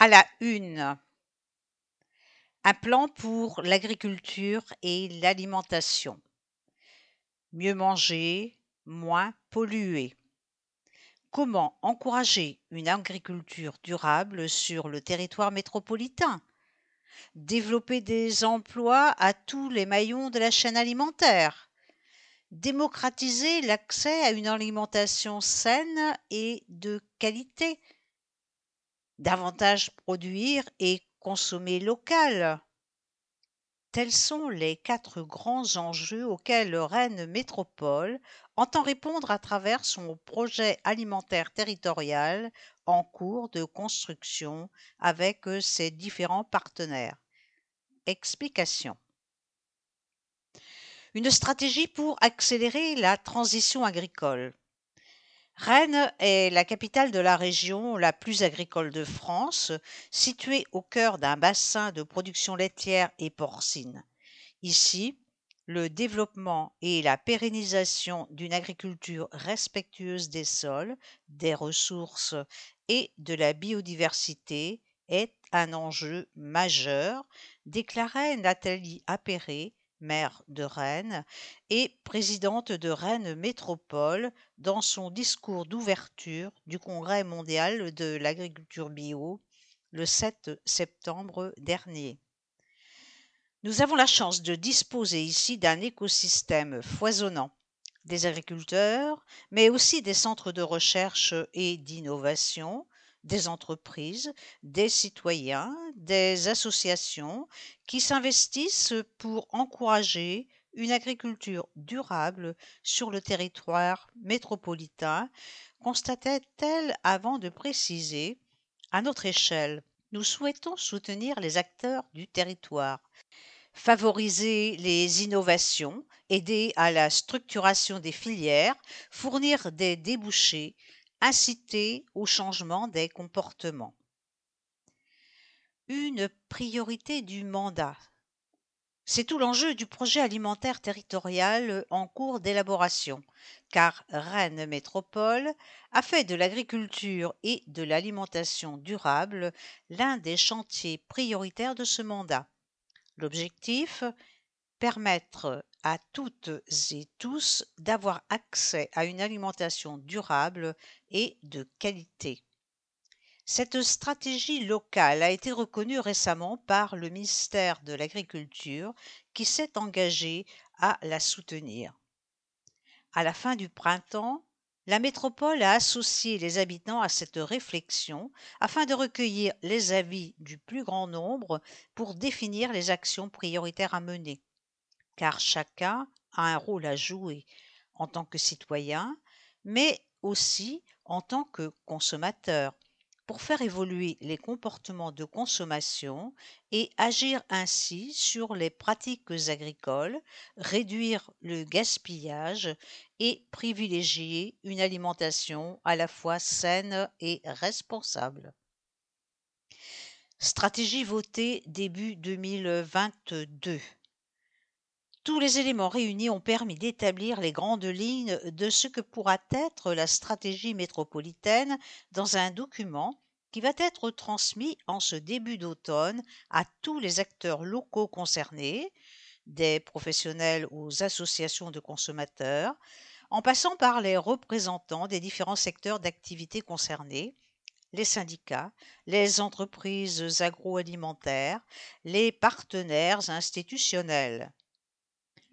À la une, un plan pour l'agriculture et l'alimentation. Mieux manger, moins polluer. Comment encourager une agriculture durable sur le territoire métropolitain? Développer des emplois à tous les maillons de la chaîne alimentaire Démocratiser l'accès à une alimentation saine et de qualité davantage produire et consommer local. Tels sont les quatre grands enjeux auxquels Rennes Métropole entend répondre à travers son projet alimentaire territorial en cours de construction avec ses différents partenaires. Explication. Une stratégie pour accélérer la transition agricole. Rennes est la capitale de la région la plus agricole de France, située au cœur d'un bassin de production laitière et porcine. Ici, le développement et la pérennisation d'une agriculture respectueuse des sols, des ressources et de la biodiversité est un enjeu majeur, déclarait Nathalie Appéré, maire de Rennes, et présidente de Rennes Métropole dans son discours d'ouverture du Congrès mondial de l'agriculture bio le 7 septembre dernier. Nous avons la chance de disposer ici d'un écosystème foisonnant, des agriculteurs, mais aussi des centres de recherche et d'innovation, des entreprises, des citoyens, des associations qui s'investissent pour encourager une agriculture durable sur le territoire métropolitain, constatait-elle avant de préciser À notre échelle, nous souhaitons soutenir les acteurs du territoire, favoriser les innovations, aider à la structuration des filières, fournir des débouchés, inciter au changement des comportements. Une priorité du mandat. C'est tout l'enjeu du projet alimentaire territorial en cours d'élaboration, car Rennes Métropole a fait de l'agriculture et de l'alimentation durable l'un des chantiers prioritaires de ce mandat. L'objectif? Permettre à toutes et tous d'avoir accès à une alimentation durable et de qualité. Cette stratégie locale a été reconnue récemment par le ministère de l'Agriculture qui s'est engagé à la soutenir. À la fin du printemps, la métropole a associé les habitants à cette réflexion afin de recueillir les avis du plus grand nombre pour définir les actions prioritaires à mener car chacun a un rôle à jouer en tant que citoyen, mais aussi en tant que consommateur, pour faire évoluer les comportements de consommation et agir ainsi sur les pratiques agricoles, réduire le gaspillage et privilégier une alimentation à la fois saine et responsable. Stratégie votée début 2022. Tous les éléments réunis ont permis d'établir les grandes lignes de ce que pourra être la stratégie métropolitaine dans un document qui va être transmis en ce début d'automne à tous les acteurs locaux concernés, des professionnels aux associations de consommateurs, en passant par les représentants des différents secteurs d'activité concernés, les syndicats, les entreprises agroalimentaires, les partenaires institutionnels.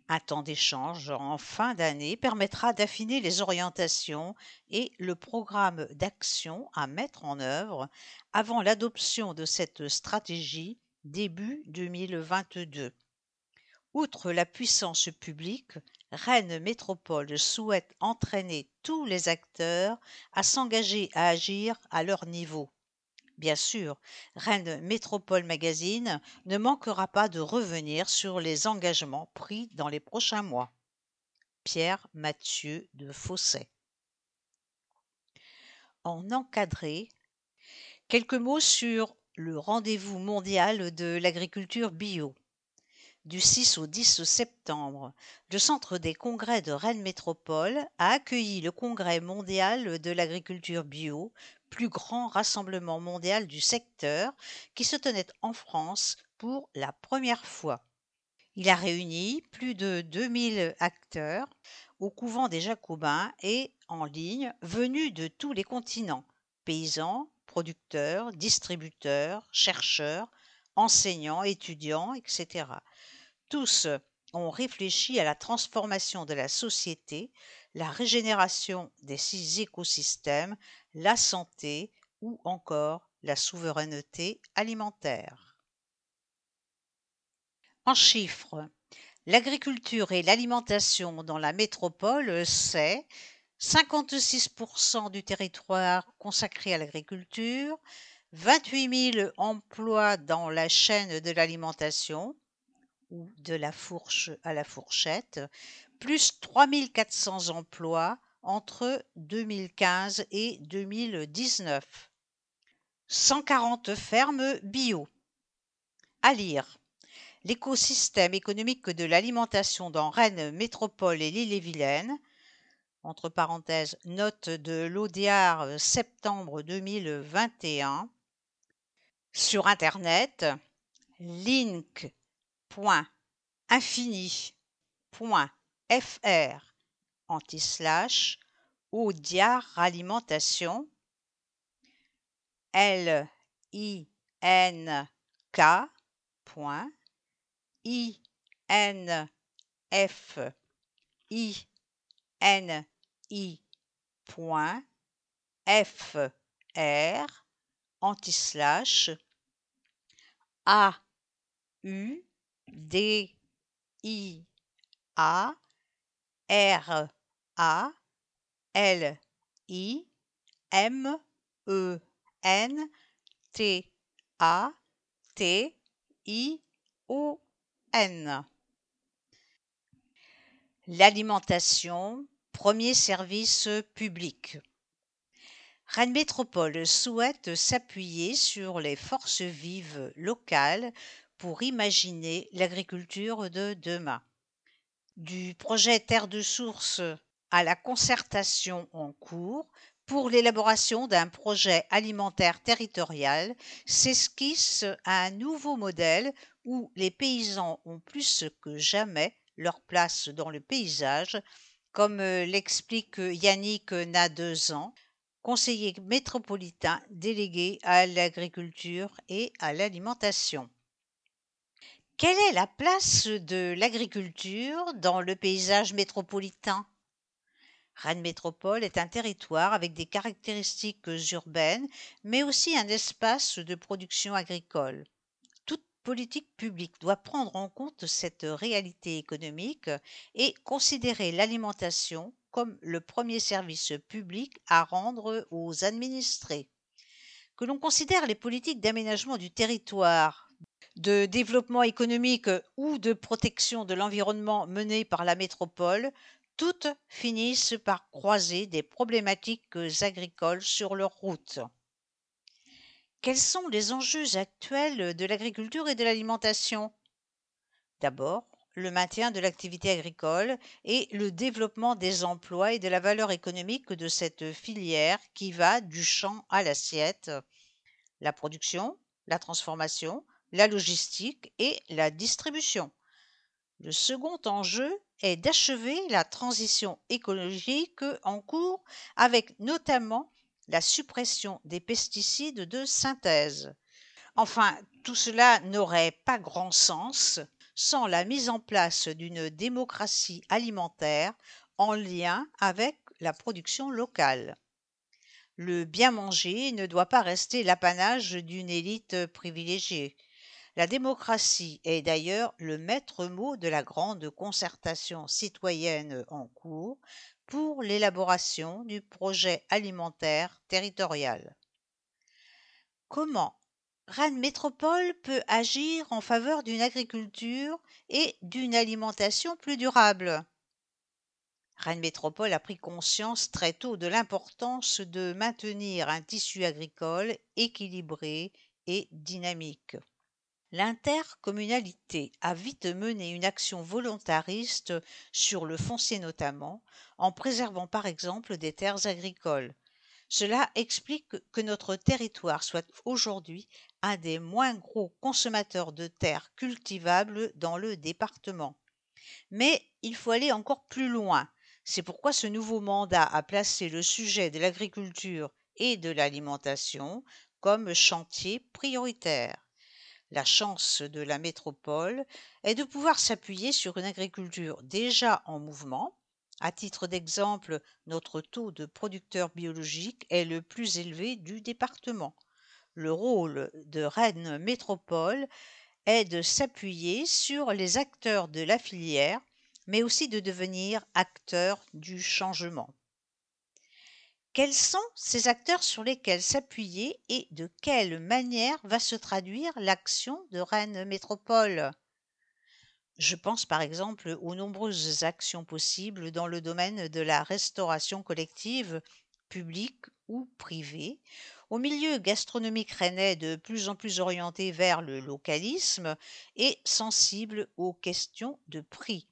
Un temps d'échange en fin d'année permettra d'affiner les orientations et le programme d'action à mettre en œuvre avant l'adoption de cette stratégie début 2022. Outre la puissance publique, Rennes Métropole souhaite entraîner tous les acteurs à s'engager à agir à leur niveau. Bien sûr, Rennes Métropole Magazine ne manquera pas de revenir sur les engagements pris dans les prochains mois. Pierre Mathieu de Fosset. En encadré, quelques mots sur le rendez-vous mondial de l'agriculture bio. Du 6 au 10 septembre, le Centre des congrès de Rennes Métropole a accueilli le Congrès mondial de l'agriculture bio grand rassemblement mondial du secteur qui se tenait en France pour la première fois. Il a réuni plus de 2000 acteurs au couvent des Jacobins et en ligne venus de tous les continents, paysans, producteurs, distributeurs, chercheurs, enseignants, étudiants, etc. Tous ont réfléchi à la transformation de la société, la régénération des six écosystèmes, la santé ou encore la souveraineté alimentaire. En chiffres, l'agriculture et l'alimentation dans la métropole, c'est 56% du territoire consacré à l'agriculture, 28 000 emplois dans la chaîne de l'alimentation, ou de la fourche à la fourchette, plus 3 400 emplois entre 2015 et 2019. 140 fermes bio. À lire. L'écosystème économique de l'alimentation dans Rennes Métropole et l'île-et-Vilaine, entre parenthèses, note de l'Audiard septembre 2021, sur Internet, link anti-slash alimentation L I N K point. I N F I N I point. F R anti-slash. A U D I A R A L I M E N T A T I O N. L'alimentation, premier service public. Rennes Métropole souhaite s'appuyer sur les forces vives locales pour imaginer l'agriculture de demain. Du projet Terre de source à la concertation en cours pour l'élaboration d'un projet alimentaire territorial s'esquisse un nouveau modèle où les paysans ont plus que jamais leur place dans le paysage, comme l'explique Yannick Nadezan, conseiller métropolitain délégué à l'agriculture et à l'alimentation. Quelle est la place de l'agriculture dans le paysage métropolitain? Rennes Métropole est un territoire avec des caractéristiques urbaines, mais aussi un espace de production agricole. Toute politique publique doit prendre en compte cette réalité économique et considérer l'alimentation comme le premier service public à rendre aux administrés. Que l'on considère les politiques d'aménagement du territoire de développement économique ou de protection de l'environnement menées par la métropole, toutes finissent par croiser des problématiques agricoles sur leur route. Quels sont les enjeux actuels de l'agriculture et de l'alimentation? D'abord, le maintien de l'activité agricole et le développement des emplois et de la valeur économique de cette filière qui va du champ à l'assiette, la production, la transformation, la logistique et la distribution. Le second enjeu est d'achever la transition écologique en cours avec notamment la suppression des pesticides de synthèse. Enfin, tout cela n'aurait pas grand sens sans la mise en place d'une démocratie alimentaire en lien avec la production locale. Le bien manger ne doit pas rester l'apanage d'une élite privilégiée. La démocratie est d'ailleurs le maître mot de la grande concertation citoyenne en cours pour l'élaboration du projet alimentaire territorial. Comment Rennes Métropole peut agir en faveur d'une agriculture et d'une alimentation plus durable? Rennes Métropole a pris conscience très tôt de l'importance de maintenir un tissu agricole équilibré et dynamique. L'intercommunalité a vite mené une action volontariste sur le foncier notamment, en préservant par exemple des terres agricoles. Cela explique que notre territoire soit aujourd'hui un des moins gros consommateurs de terres cultivables dans le département. Mais il faut aller encore plus loin. C'est pourquoi ce nouveau mandat a placé le sujet de l'agriculture et de l'alimentation comme chantier prioritaire. La chance de la métropole est de pouvoir s'appuyer sur une agriculture déjà en mouvement. À titre d'exemple, notre taux de producteurs biologiques est le plus élevé du département. Le rôle de Rennes Métropole est de s'appuyer sur les acteurs de la filière, mais aussi de devenir acteur du changement. Quels sont ces acteurs sur lesquels s'appuyer et de quelle manière va se traduire l'action de Rennes Métropole? Je pense par exemple aux nombreuses actions possibles dans le domaine de la restauration collective, publique ou privée, au milieu gastronomique rennais de plus en plus orienté vers le localisme et sensible aux questions de prix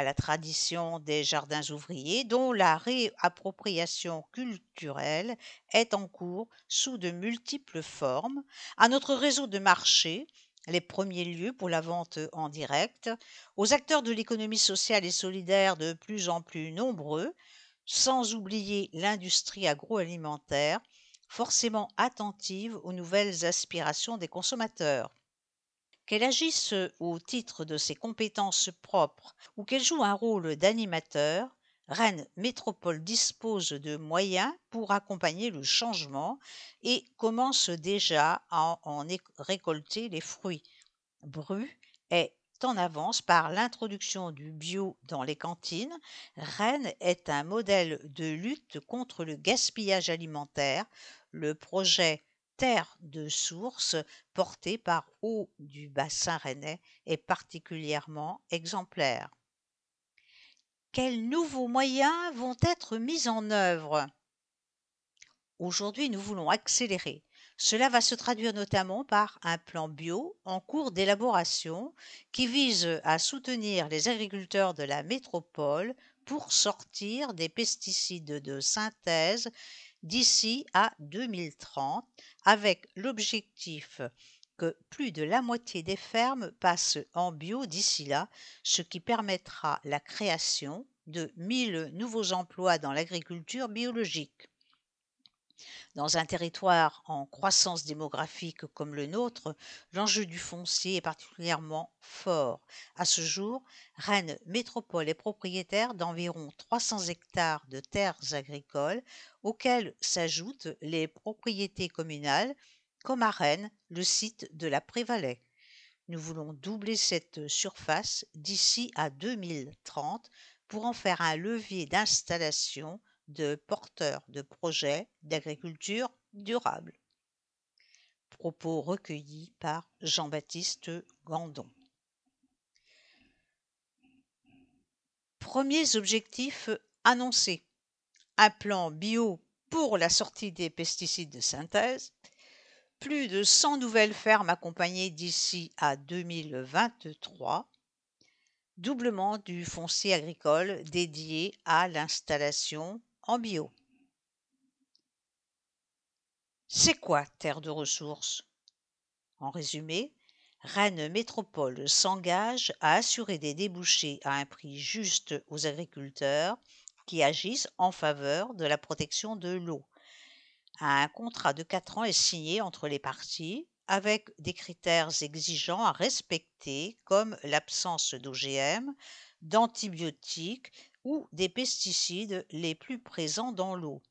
à la tradition des jardins ouvriers dont la réappropriation culturelle est en cours sous de multiples formes, à notre réseau de marchés, les premiers lieux pour la vente en direct, aux acteurs de l'économie sociale et solidaire de plus en plus nombreux, sans oublier l'industrie agroalimentaire, forcément attentive aux nouvelles aspirations des consommateurs qu'elle agisse au titre de ses compétences propres ou qu'elle joue un rôle d'animateur, Rennes Métropole dispose de moyens pour accompagner le changement et commence déjà à en récolter les fruits. Bru est en avance par l'introduction du bio dans les cantines. Rennes est un modèle de lutte contre le gaspillage alimentaire. Le projet de source portée par eau du bassin rennais est particulièrement exemplaire. Quels nouveaux moyens vont être mis en œuvre? Aujourd'hui, nous voulons accélérer. Cela va se traduire notamment par un plan bio en cours d'élaboration qui vise à soutenir les agriculteurs de la métropole pour sortir des pesticides de synthèse d'ici à 2030 avec l'objectif que plus de la moitié des fermes passent en bio d'ici là, ce qui permettra la création de 1000 nouveaux emplois dans l'agriculture biologique. Dans un territoire en croissance démographique comme le nôtre, l'enjeu du foncier est particulièrement fort. À ce jour, Rennes Métropole est propriétaire d'environ 300 hectares de terres agricoles, auxquelles s'ajoutent les propriétés communales, comme à Rennes, le site de la Prévalais. Nous voulons doubler cette surface d'ici à 2030 pour en faire un levier d'installation de porteurs de projets d'agriculture durable. Propos recueillis par Jean-Baptiste Gandon. Premiers objectifs annoncés. Un plan bio pour la sortie des pesticides de synthèse, plus de 100 nouvelles fermes accompagnées d'ici à 2023, doublement du foncier agricole dédié à l'installation en bio. C'est quoi Terre de ressources? En résumé, Rennes Métropole s'engage à assurer des débouchés à un prix juste aux agriculteurs qui agissent en faveur de la protection de l'eau. Un contrat de quatre ans est signé entre les parties avec des critères exigeants à respecter comme l'absence d'OGM, d'antibiotiques ou des pesticides les plus présents dans l'eau.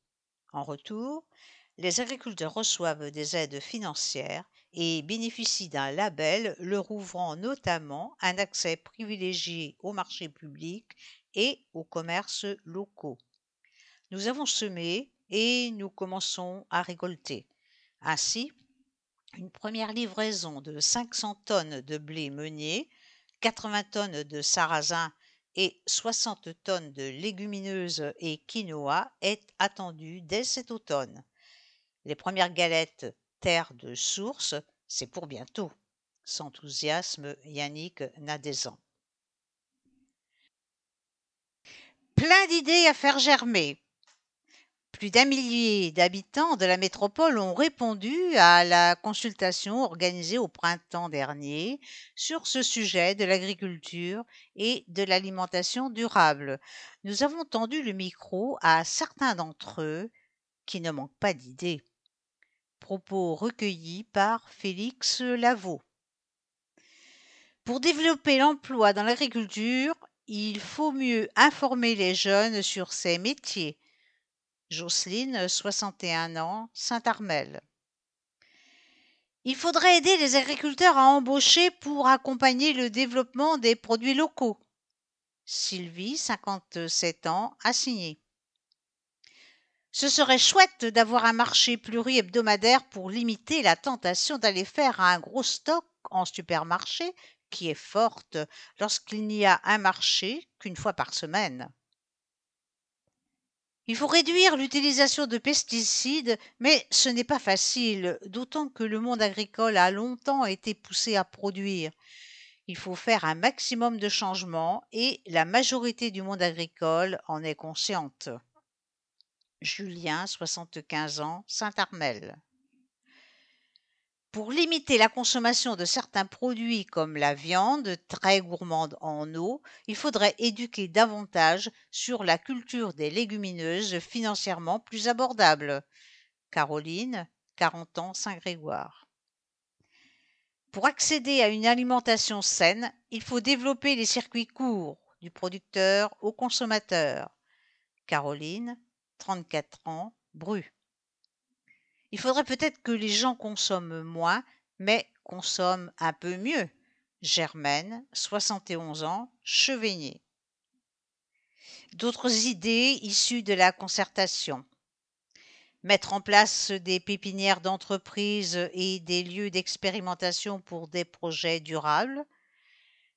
En retour, les agriculteurs reçoivent des aides financières et bénéficient d'un label leur ouvrant notamment un accès privilégié aux marchés publics et aux commerces locaux. Nous avons semé et nous commençons à récolter. Ainsi, une première livraison de 500 tonnes de blé meunier, 80 tonnes de sarrasin et 60 tonnes de légumineuses et quinoa est attendue dès cet automne. Les premières galettes terre de source, c'est pour bientôt. S'enthousiasme Yannick Nadezan. Plein d'idées à faire germer. Plus d'un millier d'habitants de la métropole ont répondu à la consultation organisée au printemps dernier sur ce sujet de l'agriculture et de l'alimentation durable. Nous avons tendu le micro à certains d'entre eux qui ne manquent pas d'idées. Propos recueillis par Félix Lavaux. Pour développer l'emploi dans l'agriculture, il faut mieux informer les jeunes sur ces métiers Jocelyne, 61 ans, Saint-Armel. Il faudrait aider les agriculteurs à embaucher pour accompagner le développement des produits locaux. Sylvie, 57 ans, a signé. Ce serait chouette d'avoir un marché pluri-hebdomadaire pour limiter la tentation d'aller faire un gros stock en supermarché qui est forte lorsqu'il n'y a un marché qu'une fois par semaine. Il faut réduire l'utilisation de pesticides, mais ce n'est pas facile, d'autant que le monde agricole a longtemps été poussé à produire. Il faut faire un maximum de changements et la majorité du monde agricole en est consciente. Julien, 75 ans, Saint-Armel. Pour limiter la consommation de certains produits comme la viande, très gourmande en eau, il faudrait éduquer davantage sur la culture des légumineuses financièrement plus abordables. Caroline, 40 ans, Saint-Grégoire. Pour accéder à une alimentation saine, il faut développer les circuits courts du producteur au consommateur. Caroline, 34 ans, Bru. Il faudrait peut-être que les gens consomment moins, mais consomment un peu mieux. Germaine, 71 ans, Chevigné. D'autres idées issues de la concertation. Mettre en place des pépinières d'entreprise et des lieux d'expérimentation pour des projets durables.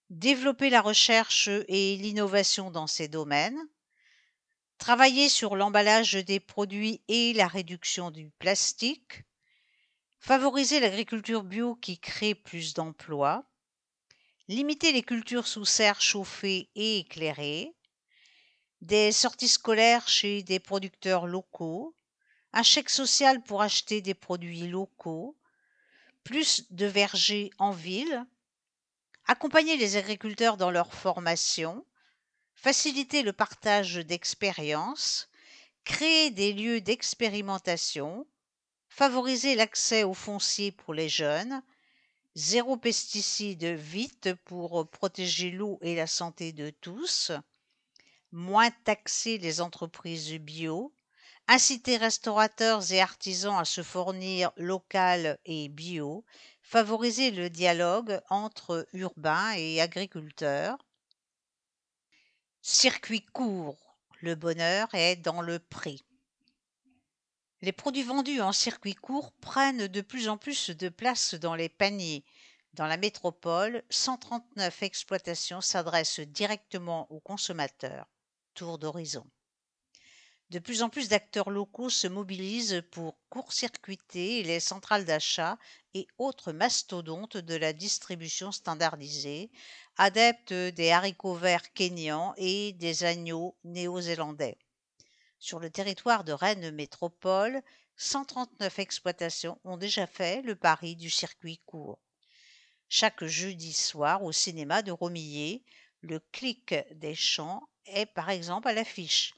Développer la recherche et l'innovation dans ces domaines travailler sur l'emballage des produits et la réduction du plastique, favoriser l'agriculture bio qui crée plus d'emplois, limiter les cultures sous serre chauffée et éclairée, des sorties scolaires chez des producteurs locaux, un chèque social pour acheter des produits locaux, plus de vergers en ville, accompagner les agriculteurs dans leur formation, faciliter le partage d'expériences, créer des lieux d'expérimentation, favoriser l'accès aux fonciers pour les jeunes, zéro pesticides vite pour protéger l'eau et la santé de tous, moins taxer les entreprises bio, inciter restaurateurs et artisans à se fournir local et bio, favoriser le dialogue entre urbains et agriculteurs, Circuit court, le bonheur est dans le prix. Les produits vendus en circuit court prennent de plus en plus de place dans les paniers. Dans la métropole, 139 exploitations s'adressent directement aux consommateurs. Tour d'horizon. De plus en plus d'acteurs locaux se mobilisent pour court-circuiter les centrales d'achat et autres mastodontes de la distribution standardisée, adeptes des haricots verts kényans et des agneaux néo-zélandais. Sur le territoire de Rennes Métropole, 139 exploitations ont déjà fait le pari du circuit court. Chaque jeudi soir au cinéma de Romillet, le clic des champs est par exemple à l'affiche.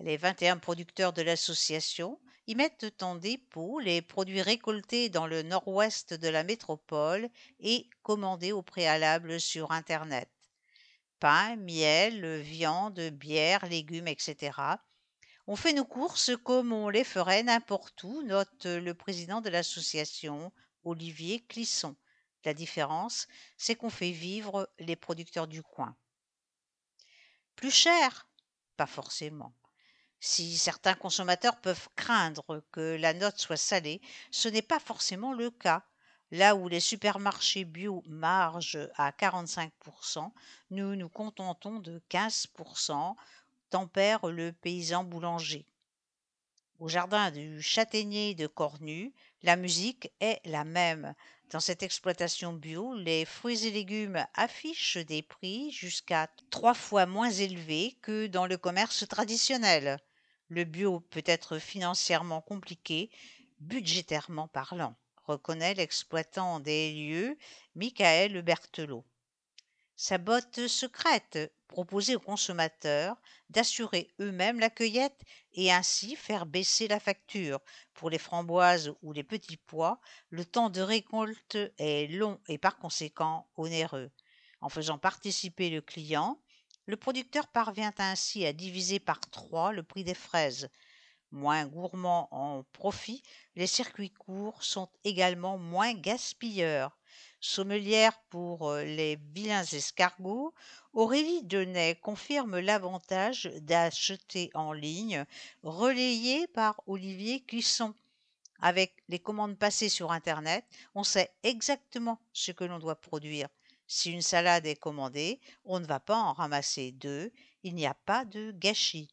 Les 21 producteurs de l'association y mettent en dépôt les produits récoltés dans le nord-ouest de la métropole et commandés au préalable sur Internet. Pain, miel, viande, bière, légumes, etc. On fait nos courses comme on les ferait n'importe où, note le président de l'association, Olivier Clisson. La différence, c'est qu'on fait vivre les producteurs du coin. Plus cher? Pas forcément. Si certains consommateurs peuvent craindre que la note soit salée, ce n'est pas forcément le cas. Là où les supermarchés bio margent à 45%, nous nous contentons de 15%, tempère le paysan boulanger. Au jardin du châtaignier de Cornu, la musique est la même. Dans cette exploitation bio, les fruits et légumes affichent des prix jusqu'à trois fois moins élevés que dans le commerce traditionnel. Le bio peut être financièrement compliqué, budgétairement parlant, reconnaît l'exploitant des lieux, Michael Berthelot. Sa botte secrète, proposer aux consommateurs d'assurer eux-mêmes la cueillette et ainsi faire baisser la facture. Pour les framboises ou les petits pois, le temps de récolte est long et par conséquent onéreux. En faisant participer le client, le producteur parvient ainsi à diviser par trois le prix des fraises. Moins gourmands en profit, les circuits courts sont également moins gaspilleurs. Sommelière pour euh, les vilains escargots, Aurélie Denay confirme l'avantage d'acheter en ligne, relayé par Olivier Clisson. Avec les commandes passées sur Internet, on sait exactement ce que l'on doit produire. Si une salade est commandée, on ne va pas en ramasser deux, il n'y a pas de gâchis.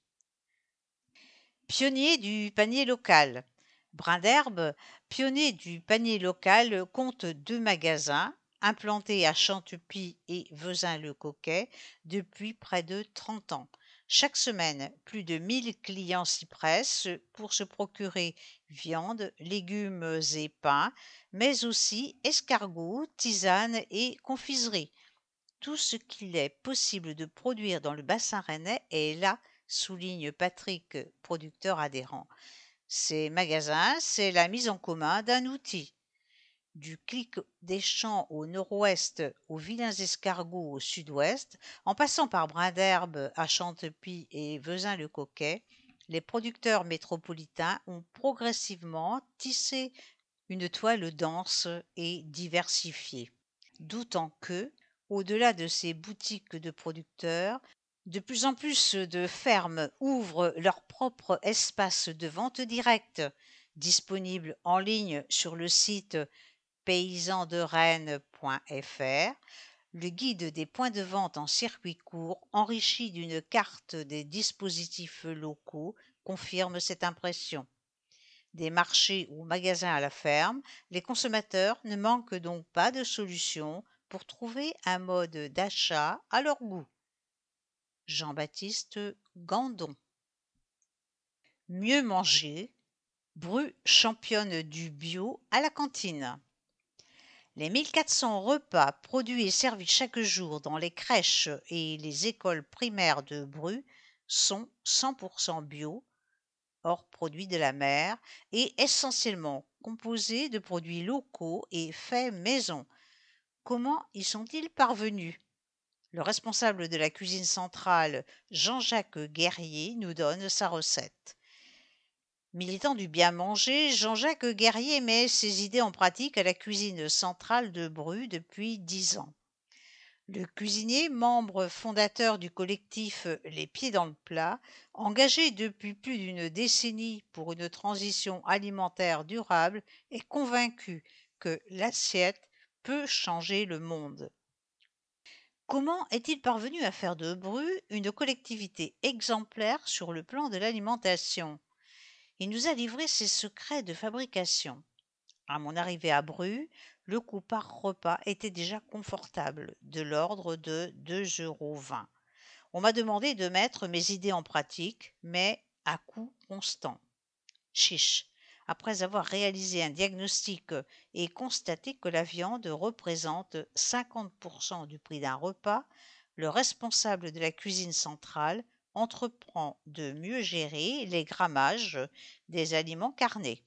Pionnier du panier local. Brin d'herbe, pionnier du panier local, compte deux magasins implantés à Chantepie et Vezin-le-Coquet depuis près de 30 ans. Chaque semaine, plus de 1000 clients s'y pressent pour se procurer viande, légumes et pain, mais aussi escargots, tisanes et confiseries. Tout ce qu'il est possible de produire dans le bassin rennais est là, souligne Patrick, producteur adhérent. Ces magasins, c'est la mise en commun d'un outil. Du clic des champs au nord-ouest aux vilains escargots au sud-ouest, en passant par Brin-d'Herbe à Chantepie et Vezin-le-Coquet, les producteurs métropolitains ont progressivement tissé une toile dense et diversifiée. D'autant que, au-delà de ces boutiques de producteurs, de plus en plus de fermes ouvrent leur propre espace de vente directe, disponible en ligne sur le site paysanderennes.fr. Le guide des points de vente en circuit court, enrichi d'une carte des dispositifs locaux, confirme cette impression. Des marchés ou magasins à la ferme, les consommateurs ne manquent donc pas de solutions pour trouver un mode d'achat à leur goût. Jean-Baptiste Gandon. Mieux manger, Bru championne du bio à la cantine. Les 1400 repas produits et servis chaque jour dans les crèches et les écoles primaires de Bru sont 100% bio, hors produits de la mer, et essentiellement composés de produits locaux et faits maison. Comment y sont-ils parvenus? Le responsable de la cuisine centrale, Jean-Jacques Guerrier, nous donne sa recette. Militant du bien manger, Jean-Jacques Guerrier met ses idées en pratique à la cuisine centrale de Bru depuis dix ans. Le cuisinier, membre fondateur du collectif Les Pieds dans le plat, engagé depuis plus d'une décennie pour une transition alimentaire durable, est convaincu que l'assiette peut changer le monde. Comment est-il parvenu à faire de Bru une collectivité exemplaire sur le plan de l'alimentation? Il nous a livré ses secrets de fabrication. À mon arrivée à Bru, le coût par repas était déjà confortable, de l'ordre de 2,20 euros. On m'a demandé de mettre mes idées en pratique, mais à coût constant. Chiche après avoir réalisé un diagnostic et constaté que la viande représente 50% du prix d'un repas, le responsable de la cuisine centrale entreprend de mieux gérer les grammages des aliments carnés.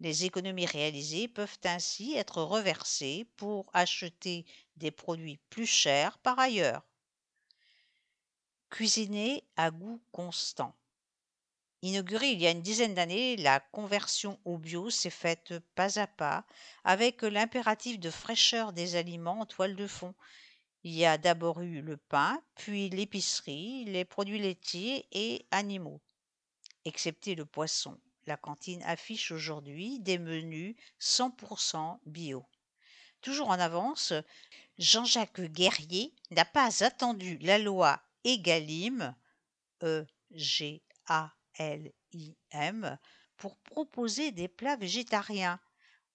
Les économies réalisées peuvent ainsi être reversées pour acheter des produits plus chers par ailleurs. Cuisiner à goût constant. Inaugurée il y a une dizaine d'années, la conversion au bio s'est faite pas à pas, avec l'impératif de fraîcheur des aliments en toile de fond. Il y a d'abord eu le pain, puis l'épicerie, les produits laitiers et animaux. Excepté le poisson, la cantine affiche aujourd'hui des menus 100% bio. Toujours en avance, Jean-Jacques Guerrier n'a pas attendu la loi EGalim, E G A LIM pour proposer des plats végétariens.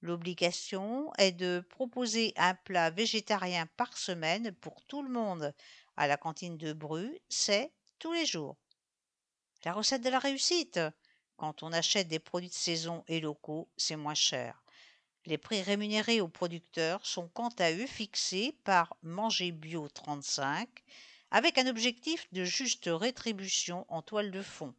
L'obligation est de proposer un plat végétarien par semaine pour tout le monde. À la cantine de Bru, c'est tous les jours. La recette de la réussite Quand on achète des produits de saison et locaux, c'est moins cher. Les prix rémunérés aux producteurs sont quant à eux fixés par Manger Bio 35 avec un objectif de juste rétribution en toile de fond.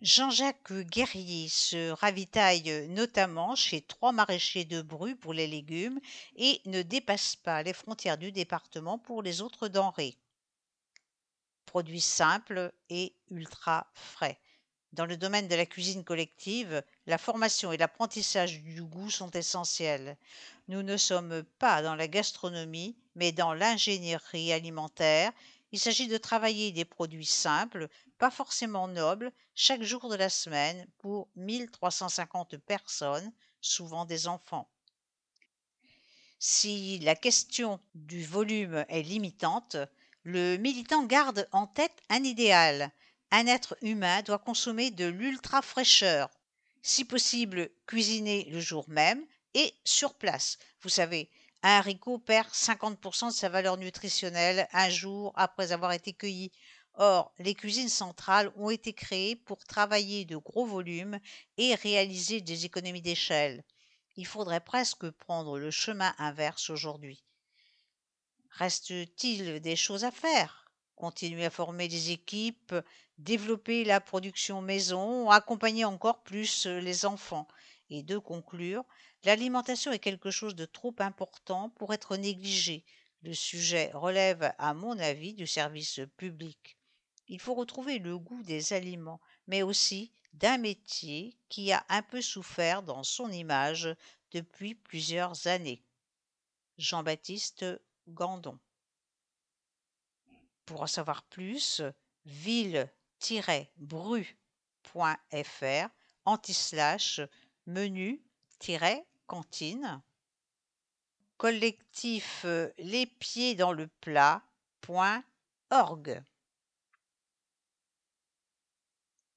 Jean-Jacques Guerrier se ravitaille notamment chez trois maraîchers de Bru pour les légumes et ne dépasse pas les frontières du département pour les autres denrées. Produits simples et ultra frais. Dans le domaine de la cuisine collective, la formation et l'apprentissage du goût sont essentiels. Nous ne sommes pas dans la gastronomie, mais dans l'ingénierie alimentaire il s'agit de travailler des produits simples, pas forcément nobles, chaque jour de la semaine pour 1350 personnes, souvent des enfants. Si la question du volume est limitante, le militant garde en tête un idéal. Un être humain doit consommer de l'ultra fraîcheur, si possible cuisiner le jour même et sur place. Vous savez, un haricot perd 50% de sa valeur nutritionnelle un jour après avoir été cueilli. Or, les cuisines centrales ont été créées pour travailler de gros volumes et réaliser des économies d'échelle. Il faudrait presque prendre le chemin inverse aujourd'hui. Reste-t-il des choses à faire? Continuer à former des équipes, développer la production maison, accompagner encore plus les enfants? Et de conclure, L'alimentation est quelque chose de trop important pour être négligé. Le sujet relève, à mon avis, du service public. Il faut retrouver le goût des aliments, mais aussi d'un métier qui a un peu souffert dans son image depuis plusieurs années. Jean-Baptiste Gandon. Pour en savoir plus, ville-bru.fr anti-slash menu cantine. Collectif Les Pieds dans le Plat.org